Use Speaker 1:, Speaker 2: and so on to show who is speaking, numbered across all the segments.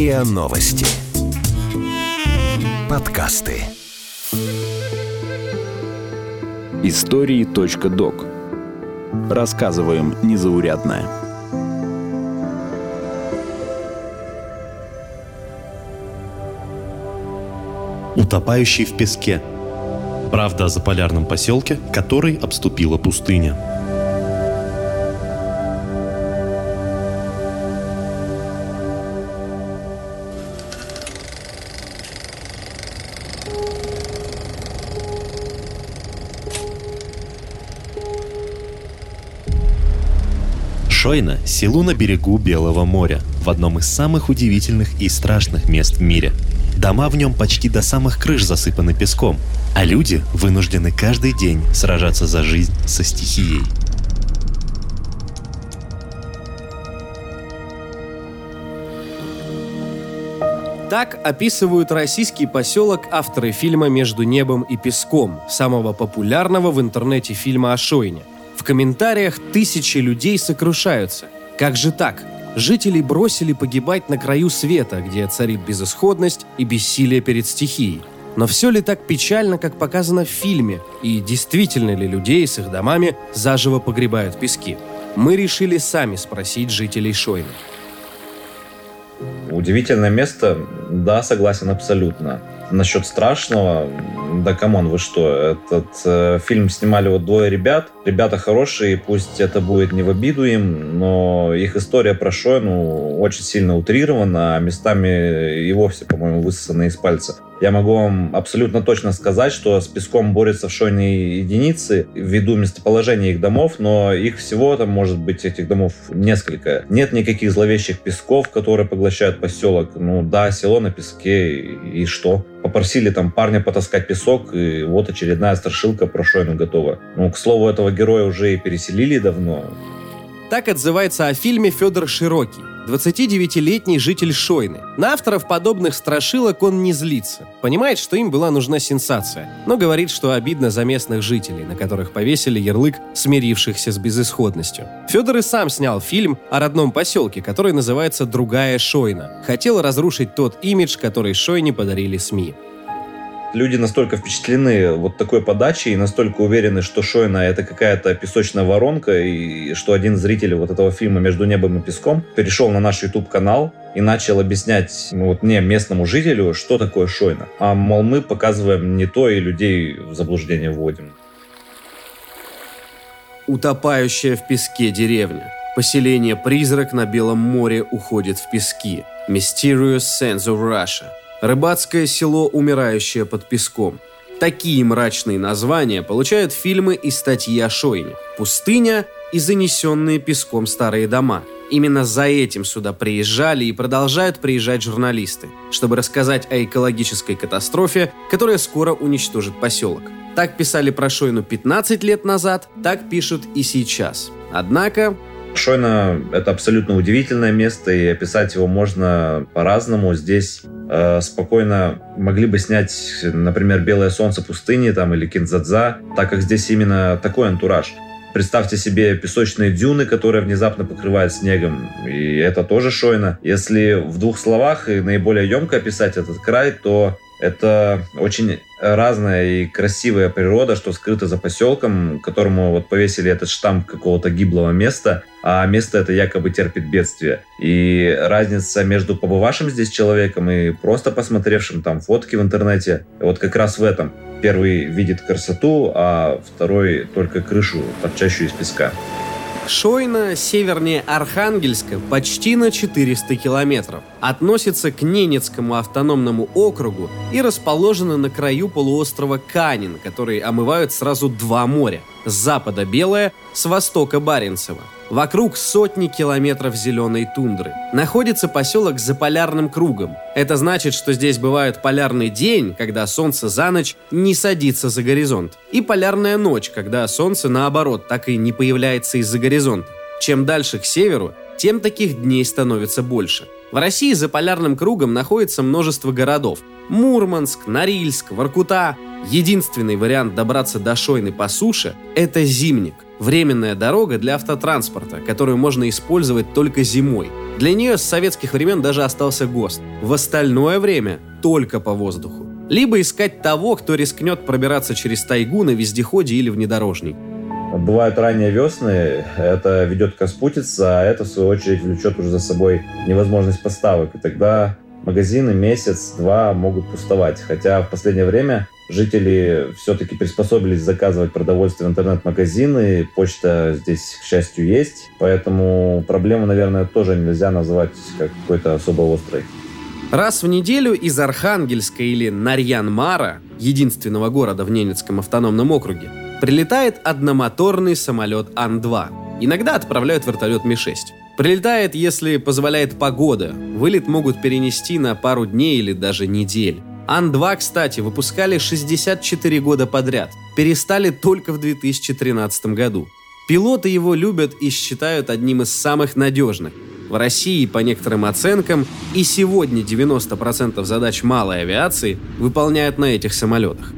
Speaker 1: РИА Новости. Подкасты.
Speaker 2: Истории .док. Рассказываем незаурядное.
Speaker 3: Утопающий в песке. Правда о заполярном поселке, который обступила пустыня. Шойна – село на берегу Белого моря, в одном из самых удивительных и страшных мест в мире. Дома в нем почти до самых крыш засыпаны песком, а люди вынуждены каждый день сражаться за жизнь со стихией.
Speaker 4: Так описывают российский поселок авторы фильма «Между небом и песком», самого популярного в интернете фильма о Шойне – в комментариях тысячи людей сокрушаются. Как же так? Жителей бросили погибать на краю света, где царит безысходность и бессилие перед стихией. Но все ли так печально, как показано в фильме? И действительно ли людей с их домами заживо погребают пески? Мы решили сами спросить жителей Шойны.
Speaker 5: Удивительное место, да, согласен абсолютно. Насчет страшного, да come on, вы что, этот э, фильм снимали вот двое ребят. Ребята хорошие, пусть это будет не в обиду им, но их история про Шойну, ну, очень сильно утрирована, а местами и вовсе, по-моему, высосана из пальца. Я могу вам абсолютно точно сказать, что с песком борются в Шойне единицы ввиду местоположения их домов, но их всего там может быть этих домов несколько. Нет никаких зловещих песков, которые поглощают поселок. Ну да, село на песке и что? Попросили там парня потаскать песок, и вот очередная страшилка про Шойну готова. Ну, к слову, этого героя уже и переселили давно.
Speaker 4: Так отзывается о фильме Федор Широкий. 29-летний житель Шойны. На авторов подобных страшилок он не злится. Понимает, что им была нужна сенсация, но говорит, что обидно за местных жителей, на которых повесили ярлык смирившихся с безысходностью. Федор и сам снял фильм о родном поселке, который называется «Другая Шойна». Хотел разрушить тот имидж, который Шойне подарили СМИ.
Speaker 5: Люди настолько впечатлены вот такой подачей и настолько уверены, что Шойна это какая-то песочная воронка, и что один зритель вот этого фильма «Между небом и песком» перешел на наш YouTube-канал и начал объяснять ну, вот мне, местному жителю, что такое Шойна. А, мол, мы показываем не то и людей в заблуждение вводим.
Speaker 4: Утопающая в песке деревня. Поселение «Призрак» на Белом море уходит в пески. Mysterious Sands of Russia – Рыбацкое село, умирающее под песком. Такие мрачные названия получают фильмы и статьи о Шойне. Пустыня и занесенные песком старые дома. Именно за этим сюда приезжали и продолжают приезжать журналисты, чтобы рассказать о экологической катастрофе, которая скоро уничтожит поселок. Так писали про Шойну 15 лет назад, так пишут и сейчас. Однако
Speaker 5: Шойна — это абсолютно удивительное место, и описать его можно по-разному. Здесь э, спокойно могли бы снять, например, «Белое солнце пустыни» там, или «Кинзадза», так как здесь именно такой антураж. Представьте себе песочные дюны, которые внезапно покрывают снегом, и это тоже Шойна. Если в двух словах и наиболее емко описать этот край, то это очень разная и красивая природа, что скрыто за поселком, которому вот повесили этот штамп какого-то гиблого места, а место это якобы терпит бедствие. И разница между побывавшим здесь человеком и просто посмотревшим там фотки в интернете, вот как раз в этом. Первый видит красоту, а второй только крышу, торчащую из песка.
Speaker 4: Шойна, севернее Архангельска, почти на 400 километров. Относится к Ненецкому автономному округу и расположена на краю полуострова Канин, который омывают сразу два моря. С запада Белое, с востока Баренцево. Вокруг сотни километров зеленой тундры. Находится поселок за полярным кругом. Это значит, что здесь бывает полярный день, когда солнце за ночь не садится за горизонт. И полярная ночь, когда солнце наоборот так и не появляется из-за горизонта. Чем дальше к северу, тем таких дней становится больше. В России за полярным кругом находится множество городов. Мурманск, Норильск, Воркута. Единственный вариант добраться до Шойны по суше – это зимник. Временная дорога для автотранспорта, которую можно использовать только зимой. Для нее с советских времен даже остался ГОСТ. В остальное время только по воздуху. Либо искать того, кто рискнет пробираться через тайгу на вездеходе или внедорожник.
Speaker 5: Бывают ранние весны, это ведет к распутице, а это, в свою очередь, влечет уже за собой невозможность поставок. И тогда магазины месяц-два могут пустовать. Хотя в последнее время жители все-таки приспособились заказывать продовольствие в интернет-магазины. Почта здесь, к счастью, есть. Поэтому проблему, наверное, тоже нельзя назвать как какой-то особо острой.
Speaker 4: Раз в неделю из Архангельска или Нарьян-Мара, единственного города в Ненецком автономном округе, Прилетает одномоторный самолет Ан-2. Иногда отправляют вертолет Ми-6. Прилетает, если позволяет погода. Вылет могут перенести на пару дней или даже недель. Ан-2, кстати, выпускали 64 года подряд. Перестали только в 2013 году. Пилоты его любят и считают одним из самых надежных. В России, по некоторым оценкам, и сегодня 90% задач малой авиации выполняют на этих самолетах.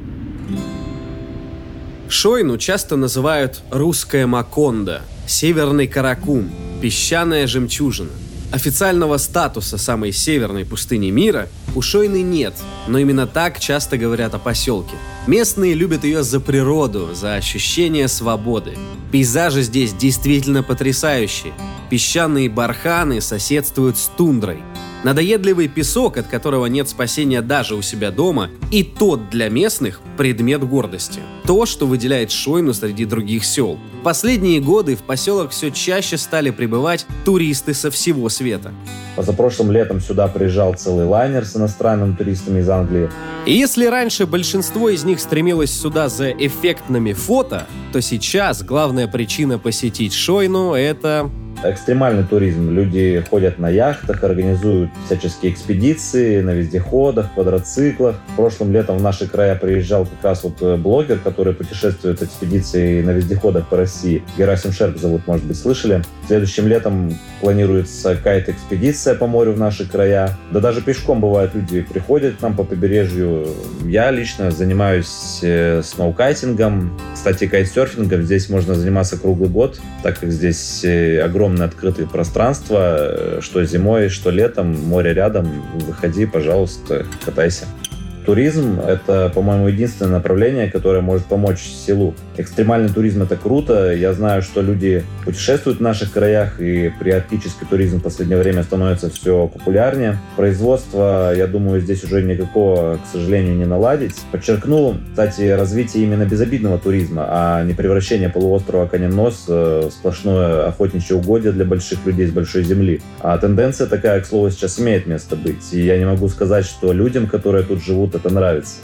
Speaker 4: Шойну часто называют «русская Маконда», «северный Каракум», «песчаная жемчужина». Официального статуса самой северной пустыни мира у Шойны нет, но именно так часто говорят о поселке. Местные любят ее за природу, за ощущение свободы. Пейзажи здесь действительно потрясающие. Песчаные барханы соседствуют с тундрой. Надоедливый песок, от которого нет спасения даже у себя дома, и тот для местных предмет гордости. То, что выделяет Шойну среди других сел. В последние годы в поселок все чаще стали прибывать туристы со всего света.
Speaker 5: Позапрошлым летом сюда приезжал целый лайнер с иностранными туристами из Англии.
Speaker 4: И если раньше большинство из них стремилось сюда за эффектными фото, то сейчас главная причина посетить Шойну – это
Speaker 5: экстремальный туризм. Люди ходят на яхтах, организуют всяческие экспедиции на вездеходах, квадроциклах. Прошлым летом в наши края приезжал как раз вот э, блогер, который путешествует экспедиции на вездеходах по России. Герасим Шерп зовут, может быть, слышали. Следующим летом планируется кайт-экспедиция по морю в наши края. Да даже пешком бывают люди приходят к нам по побережью. Я лично занимаюсь э, сноукайтингом, кстати, кайтсерфингом. Здесь можно заниматься круглый год, так как здесь э, огромное открытое пространство, э, что зимой, что летом, море рядом, выходи, пожалуйста, катайся. Туризм – это, по-моему, единственное направление, которое может помочь селу. Экстремальный туризм – это круто. Я знаю, что люди путешествуют в наших краях, и приарктический туризм в последнее время становится все популярнее. Производство, я думаю, здесь уже никакого, к сожалению, не наладить. Подчеркну, кстати, развитие именно безобидного туризма, а не превращение полуострова Каненос в сплошное охотничье угодье для больших людей с большой земли. А тенденция такая, к слову, сейчас имеет место быть. И я не могу сказать, что людям, которые тут живут, это нравится.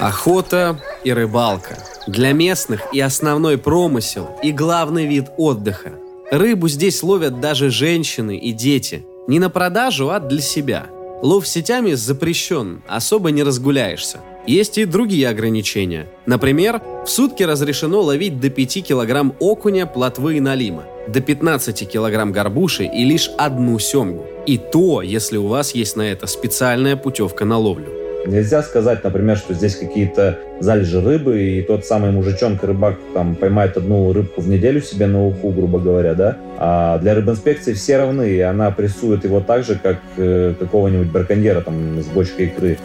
Speaker 4: Охота и рыбалка. Для местных и основной промысел, и главный вид отдыха. Рыбу здесь ловят даже женщины и дети. Не на продажу, а для себя. Лов сетями запрещен, особо не разгуляешься. Есть и другие ограничения. Например, в сутки разрешено ловить до 5 килограмм окуня, плотвы и налима, до 15 килограмм горбуши и лишь одну семгу. И то, если у вас есть на это специальная путевка на ловлю.
Speaker 5: Нельзя сказать, например, что здесь какие-то залежи рыбы, и тот самый мужичонка-рыбак там поймает одну рыбку в неделю себе на уху, грубо говоря, да? А для рыбинспекции все равны, и она прессует его так же, как э, какого-нибудь браконьера там с бочкой икры.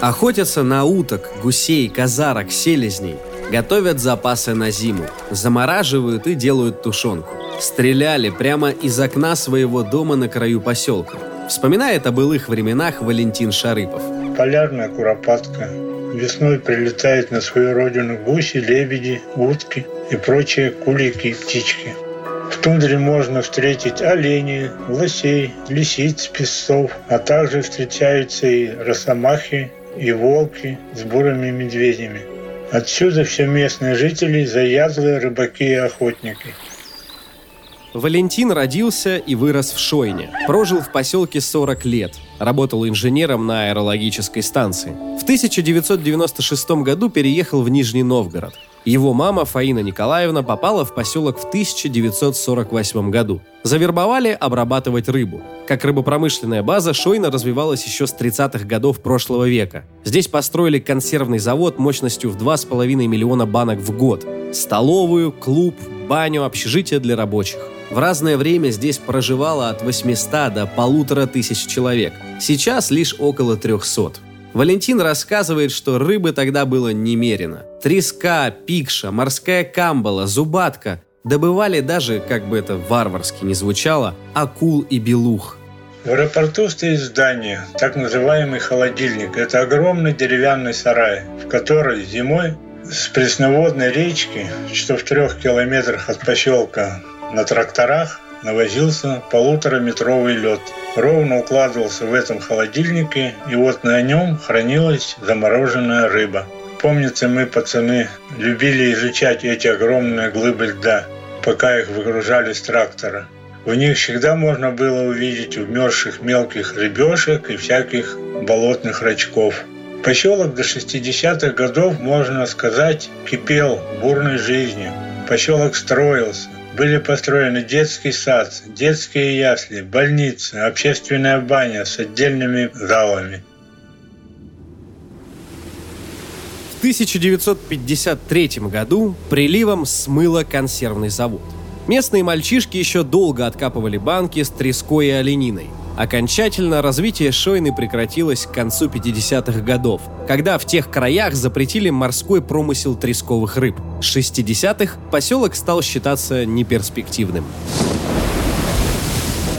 Speaker 4: Охотятся на уток, гусей, казарок, селезней. Готовят запасы на зиму. Замораживают и делают тушенку. Стреляли прямо из окна своего дома на краю поселка. Вспоминает о былых временах Валентин Шарыпов.
Speaker 1: Полярная куропатка. Весной прилетает на свою родину гуси, лебеди, утки и прочие кулики и птички. В тундре можно встретить оленей, лосей, лисиц, песцов, а также встречаются и росомахи, и волки с бурыми медведями. Отсюда все местные жители заязвые рыбаки и охотники.
Speaker 4: Валентин родился и вырос в Шойне. Прожил в поселке 40 лет. Работал инженером на аэрологической станции. В 1996 году переехал в Нижний Новгород. Его мама Фаина Николаевна попала в поселок в 1948 году. Завербовали обрабатывать рыбу. Как рыбопромышленная база, Шойна развивалась еще с 30-х годов прошлого века. Здесь построили консервный завод мощностью в 2,5 миллиона банок в год. Столовую, клуб, баню, общежитие для рабочих. В разное время здесь проживало от 800 до полутора тысяч человек. Сейчас лишь около 300. Валентин рассказывает, что рыбы тогда было немерено. Треска, пикша, морская камбала, зубатка. Добывали даже, как бы это варварски не звучало, акул и белух.
Speaker 1: В аэропорту стоит здание, так называемый холодильник. Это огромный деревянный сарай, в который зимой с пресноводной речки, что в трех километрах от поселка, на тракторах навозился полутораметровый лед. Ровно укладывался в этом холодильнике, и вот на нем хранилась замороженная рыба. Помнится, мы, пацаны, любили изучать эти огромные глыбы льда, пока их выгружали с трактора. В них всегда можно было увидеть умерших мелких рыбешек и всяких болотных рачков. Поселок до 60-х годов, можно сказать, кипел бурной жизнью. Поселок строился, были построены детский сад, детские ясли, больница, общественная баня с отдельными залами.
Speaker 4: В 1953 году приливом смыло консервный завод. Местные мальчишки еще долго откапывали банки с треской и олениной – Окончательно развитие Шойны прекратилось к концу 50-х годов, когда в тех краях запретили морской промысел тресковых рыб. С 60-х поселок стал считаться неперспективным.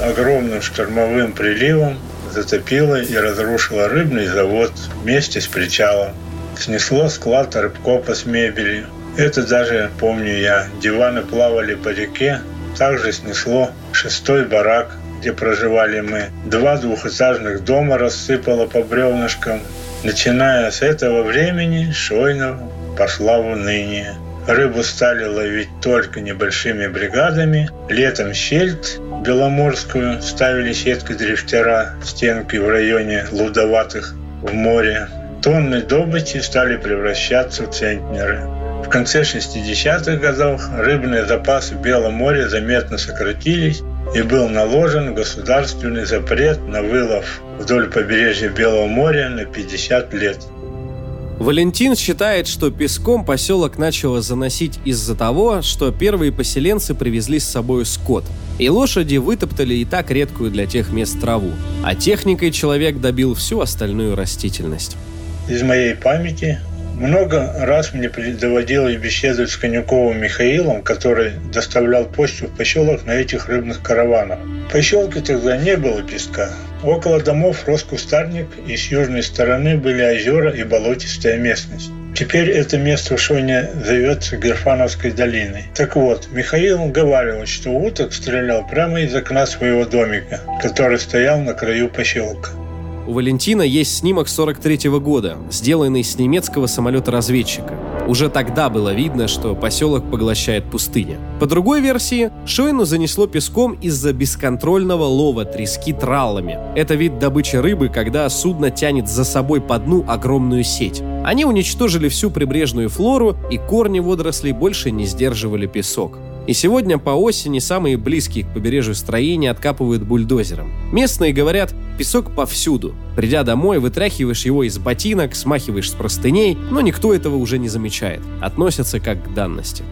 Speaker 1: Огромным штормовым приливом затопило и разрушило рыбный завод вместе с причалом. Снесло склад рыбкопа с мебелью. Это даже помню я. Диваны плавали по реке. Также снесло шестой барак где проживали мы. Два двухэтажных дома рассыпало по бревнышкам. Начиная с этого времени Шойнов пошла в уныние. Рыбу стали ловить только небольшими бригадами. Летом щельт Беломорскую ставили сеткой дрифтера стенкой в районе Лудоватых в море. Тонны добычи стали превращаться в центнеры. В конце 60-х годов рыбные запасы в Белом море заметно сократились, и был наложен государственный запрет на вылов вдоль побережья Белого моря на 50 лет.
Speaker 4: Валентин считает, что песком поселок начало заносить из-за того, что первые поселенцы привезли с собой скот, и лошади вытоптали и так редкую для тех мест траву, а техникой человек добил всю остальную растительность.
Speaker 1: Из моей памяти много раз мне доводилось беседовать с Конюковым Михаилом, который доставлял почту в поселок на этих рыбных караванах. В поселке тогда не было песка. Около домов рос кустарник, и с южной стороны были озера и болотистая местность. Теперь это место в Шоне зовется Герфановской долиной. Так вот, Михаил говорил, что уток стрелял прямо из окна своего домика, который стоял на краю поселка.
Speaker 4: У Валентина есть снимок 43 -го года, сделанный с немецкого самолета-разведчика. Уже тогда было видно, что поселок поглощает пустыня. По другой версии, Шойну занесло песком из-за бесконтрольного лова трески траллами. Это вид добычи рыбы, когда судно тянет за собой по дну огромную сеть. Они уничтожили всю прибрежную флору, и корни водорослей больше не сдерживали песок. И сегодня по осени самые близкие к побережью строения откапывают бульдозером. Местные говорят, песок повсюду. Придя домой, вытряхиваешь его из ботинок, смахиваешь с простыней, но никто этого уже не замечает. Относятся как к данности.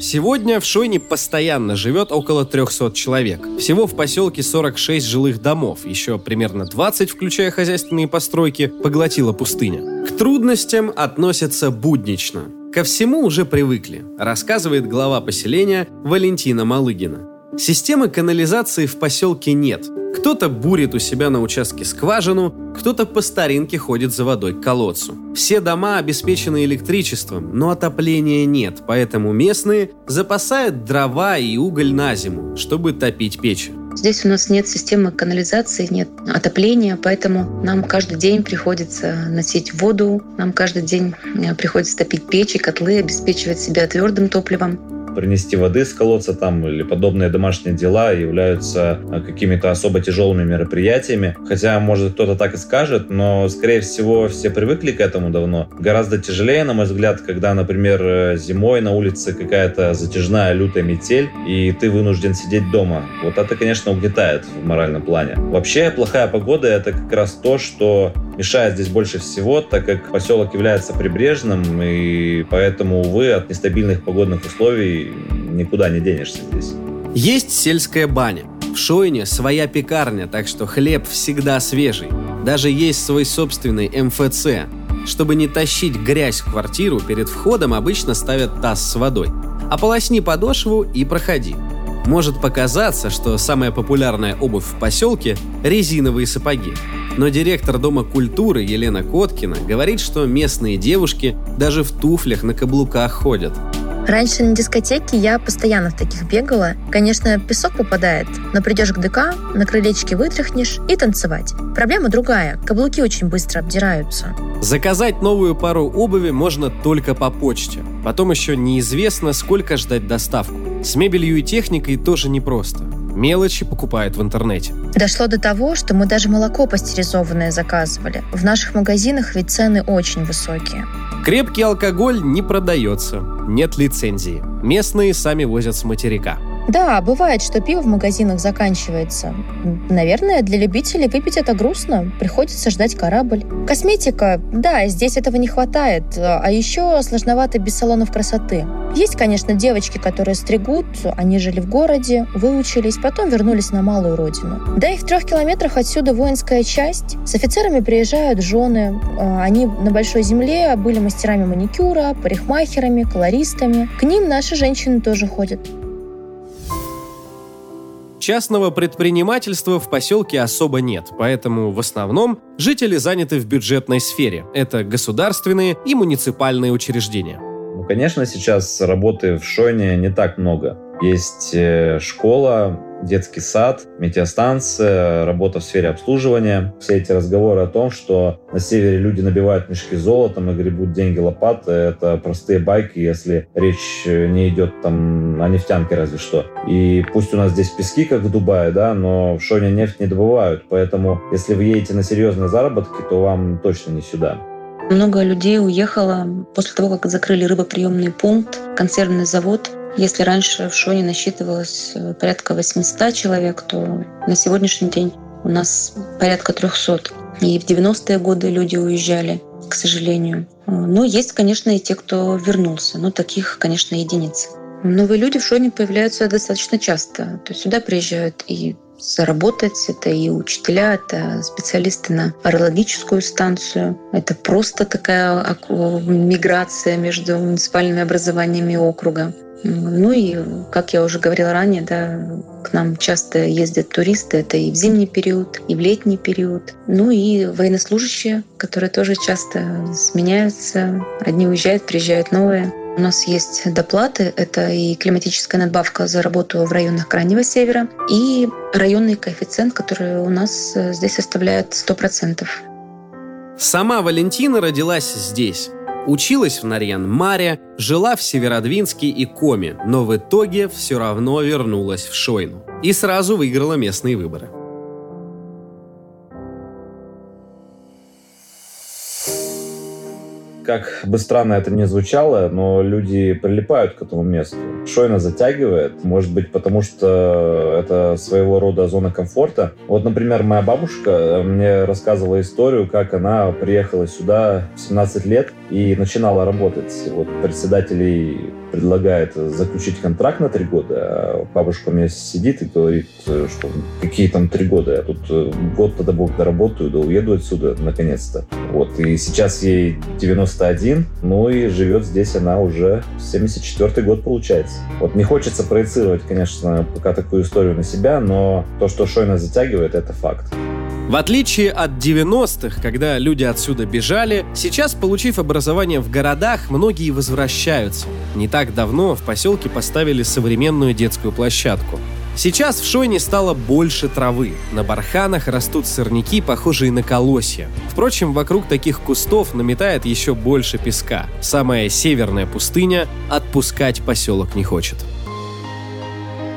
Speaker 4: Сегодня в Шойне постоянно живет около 300 человек. Всего в поселке 46 жилых домов, еще примерно 20, включая хозяйственные постройки, поглотила пустыня. К трудностям относятся буднично. Ко всему уже привыкли, рассказывает глава поселения Валентина Малыгина. Системы канализации в поселке нет. Кто-то бурит у себя на участке скважину, кто-то по старинке ходит за водой к колодцу. Все дома обеспечены электричеством, но отопления нет, поэтому местные запасают дрова и уголь на зиму, чтобы топить печи.
Speaker 6: Здесь у нас нет системы канализации, нет отопления, поэтому нам каждый день приходится носить воду, нам каждый день э, приходится топить печи, котлы, обеспечивать себя твердым топливом.
Speaker 5: Принести воды с колодца там или подобные домашние дела являются э, какими-то особо тяжелыми мероприятиями. Хотя, может, кто-то так и скажет, но, скорее всего, все привыкли к этому давно. Гораздо тяжелее, на мой взгляд, когда, например, э, зимой на улице какая-то затяжная лютая метель, и ты вынужден сидеть дома. Вот это, конечно, угнетает в моральном плане. Вообще, плохая погода — это как раз то, что мешает здесь больше всего, так как поселок является прибрежным, и поэтому, увы, от нестабильных погодных условий никуда не денешься здесь.
Speaker 4: Есть сельская баня. В Шойне своя пекарня, так что хлеб всегда свежий. Даже есть свой собственный МФЦ. Чтобы не тащить грязь в квартиру, перед входом обычно ставят таз с водой. Ополосни подошву и проходи. Может показаться, что самая популярная обувь в поселке – резиновые сапоги. Но директор Дома культуры Елена Коткина говорит, что местные девушки даже в туфлях на каблуках ходят.
Speaker 7: Раньше на дискотеке я постоянно в таких бегала. Конечно, песок попадает, но придешь к ДК, на крылечке вытряхнешь и танцевать. Проблема другая. Каблуки очень быстро обдираются.
Speaker 4: Заказать новую пару обуви можно только по почте. Потом еще неизвестно, сколько ждать доставку. С мебелью и техникой тоже непросто. Мелочи покупают в интернете.
Speaker 7: Дошло до того, что мы даже молоко пастеризованное заказывали. В наших магазинах ведь цены очень высокие.
Speaker 4: Крепкий алкоголь не продается, нет лицензии. Местные сами возят с материка.
Speaker 7: Да, бывает, что пиво в магазинах заканчивается. Наверное, для любителей выпить это грустно. Приходится ждать корабль. Косметика, да, здесь этого не хватает. А еще сложновато без салонов красоты. Есть, конечно, девочки, которые стригут. Они жили в городе, выучились, потом вернулись на малую родину. Да и в трех километрах отсюда воинская часть. С офицерами приезжают жены. А, они на большой земле были мастерами маникюра, парикмахерами, колористами. К ним наши женщины тоже ходят.
Speaker 4: Частного предпринимательства в поселке особо нет, поэтому в основном жители заняты в бюджетной сфере. Это государственные и муниципальные учреждения.
Speaker 5: Ну, конечно, сейчас работы в Шойне не так много. Есть э, школа, детский сад, метеостанция, работа в сфере обслуживания. Все эти разговоры о том, что на севере люди набивают мешки золотом и гребут деньги лопаты, это простые байки, если речь не идет там о нефтянке разве что. И пусть у нас здесь пески, как в Дубае, да, но в Шоне нефть не добывают, поэтому если вы едете на серьезные заработки, то вам точно не сюда.
Speaker 6: Много людей уехало после того, как закрыли рыбоприемный пункт, консервный завод. Если раньше в Шоне насчитывалось э, порядка 800 человек, то на сегодняшний день у нас порядка 300. И в 90-е годы люди уезжали, к сожалению. Но есть, конечно, и те, кто вернулся. Но таких, конечно, единицы. Новые люди в Шоне появляются достаточно часто. То есть сюда приезжают и заработать. Это и учителя, это специалисты на орологическую станцию. Это просто такая миграция между муниципальными образованиями округа. Ну и, как я уже говорила ранее, да, к нам часто ездят туристы, это и в зимний период, и в летний период. Ну и военнослужащие, которые тоже часто сменяются. Одни уезжают, приезжают новые. У нас есть доплаты, это и климатическая надбавка за работу в районах Крайнего Севера, и районный коэффициент, который у нас э, здесь составляет 100%.
Speaker 4: Сама Валентина родилась здесь. Училась в Нарьян-Маре, жила в Северодвинске и Коме, но в итоге все равно вернулась в Шойну. И сразу выиграла местные выборы.
Speaker 5: Как бы странно это ни звучало, но люди прилипают к этому месту. Шойна затягивает, может быть, потому что это своего рода зона комфорта. Вот, например, моя бабушка мне рассказывала историю, как она приехала сюда в 17 лет и начинала работать. Вот председателей предлагает заключить контракт на три года, а бабушка у меня сидит и говорит, что какие там три года, я тут э, год тогда бог доработаю, да уеду отсюда наконец-то. Вот, и сейчас ей 91, ну и живет здесь она уже 74 год получается. Вот не хочется проецировать, конечно, пока такую историю на себя, но то, что Шойна затягивает, это факт.
Speaker 4: В отличие от 90-х, когда люди отсюда бежали, сейчас, получив образование в городах, многие возвращаются. Не так давно в поселке поставили современную детскую площадку. Сейчас в Шойне стало больше травы. На барханах растут сорняки, похожие на колосья. Впрочем, вокруг таких кустов наметает еще больше песка. Самая северная пустыня отпускать поселок не хочет.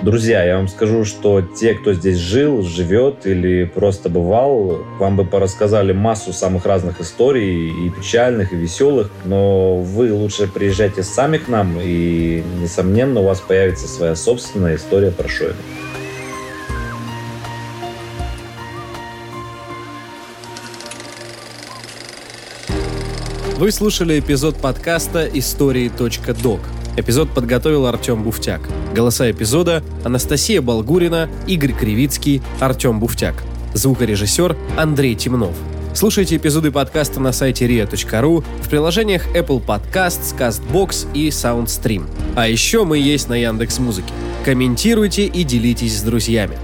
Speaker 5: Друзья, я вам скажу, что те, кто здесь жил, живет или просто бывал, вам бы порассказали массу самых разных историй, и печальных, и веселых, но вы лучше приезжайте сами к нам, и, несомненно, у вас появится своя собственная история про Шойну.
Speaker 4: Вы слушали эпизод подкаста «Истории.док». Эпизод подготовил Артем Буфтяк. Голоса эпизода – Анастасия Болгурина, Игорь Кривицкий, Артем Буфтяк. Звукорежиссер Андрей Темнов. Слушайте эпизоды подкаста на сайте ria.ru, в приложениях Apple Podcasts, CastBox и SoundStream. А еще мы есть на Яндекс Музыке. Комментируйте и делитесь с друзьями.